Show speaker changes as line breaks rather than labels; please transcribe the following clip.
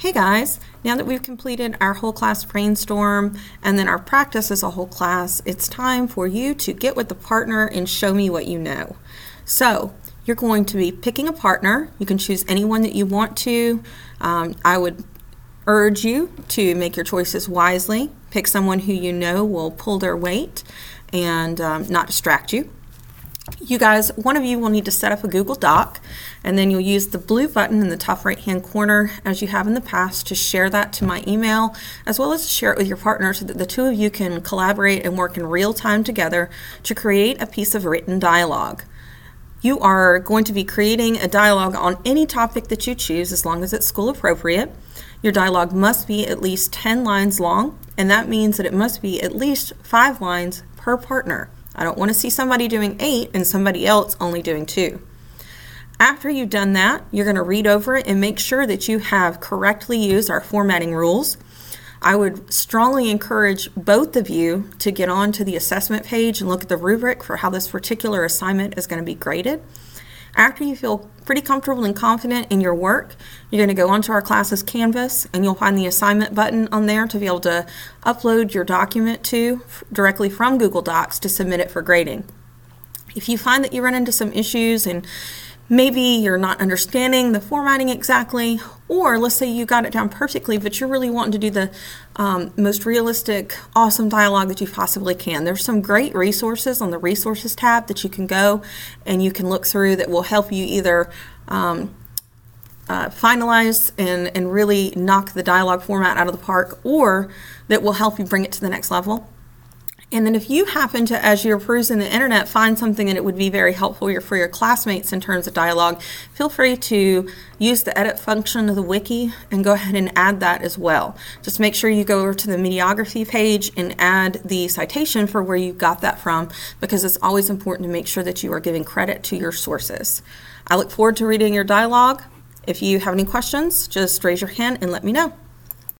Hey guys, now that we've completed our whole class brainstorm and then our practice as a whole class, it's time for you to get with the partner and show me what you know. So, you're going to be picking a partner. You can choose anyone that you want to. Um, I would urge you to make your choices wisely. Pick someone who you know will pull their weight and um, not distract you you guys, one of you will need to set up a Google Doc, and then you'll use the blue button in the top right hand corner, as you have in the past, to share that to my email, as well as to share it with your partner so that the two of you can collaborate and work in real time together to create a piece of written dialogue. You are going to be creating a dialogue on any topic that you choose as long as it's school appropriate. Your dialogue must be at least 10 lines long, and that means that it must be at least five lines per partner. I don't want to see somebody doing eight and somebody else only doing two. After you've done that, you're going to read over it and make sure that you have correctly used our formatting rules. I would strongly encourage both of you to get on to the assessment page and look at the rubric for how this particular assignment is going to be graded. After you feel pretty comfortable and confident in your work, you're going to go onto our classes Canvas and you'll find the assignment button on there to be able to upload your document to directly from Google Docs to submit it for grading. If you find that you run into some issues and maybe you're not understanding the formatting exactly, or let's say you got it down perfectly, but you're really wanting to do the um, most realistic, awesome dialogue that you possibly can. There's some great resources on the resources tab that you can go and you can look through that will help you either. Um, uh, finalize and, and really knock the dialogue format out of the park, or that will help you bring it to the next level. And then if you happen to, as you're perusing the internet, find something that it would be very helpful for your classmates in terms of dialogue, feel free to use the edit function of the wiki and go ahead and add that as well. Just make sure you go over to the mediography page and add the citation for where you got that from because it's always important to make sure that you are giving credit to your sources. I look forward to reading your dialogue. If you have any questions, just raise your hand and let me know.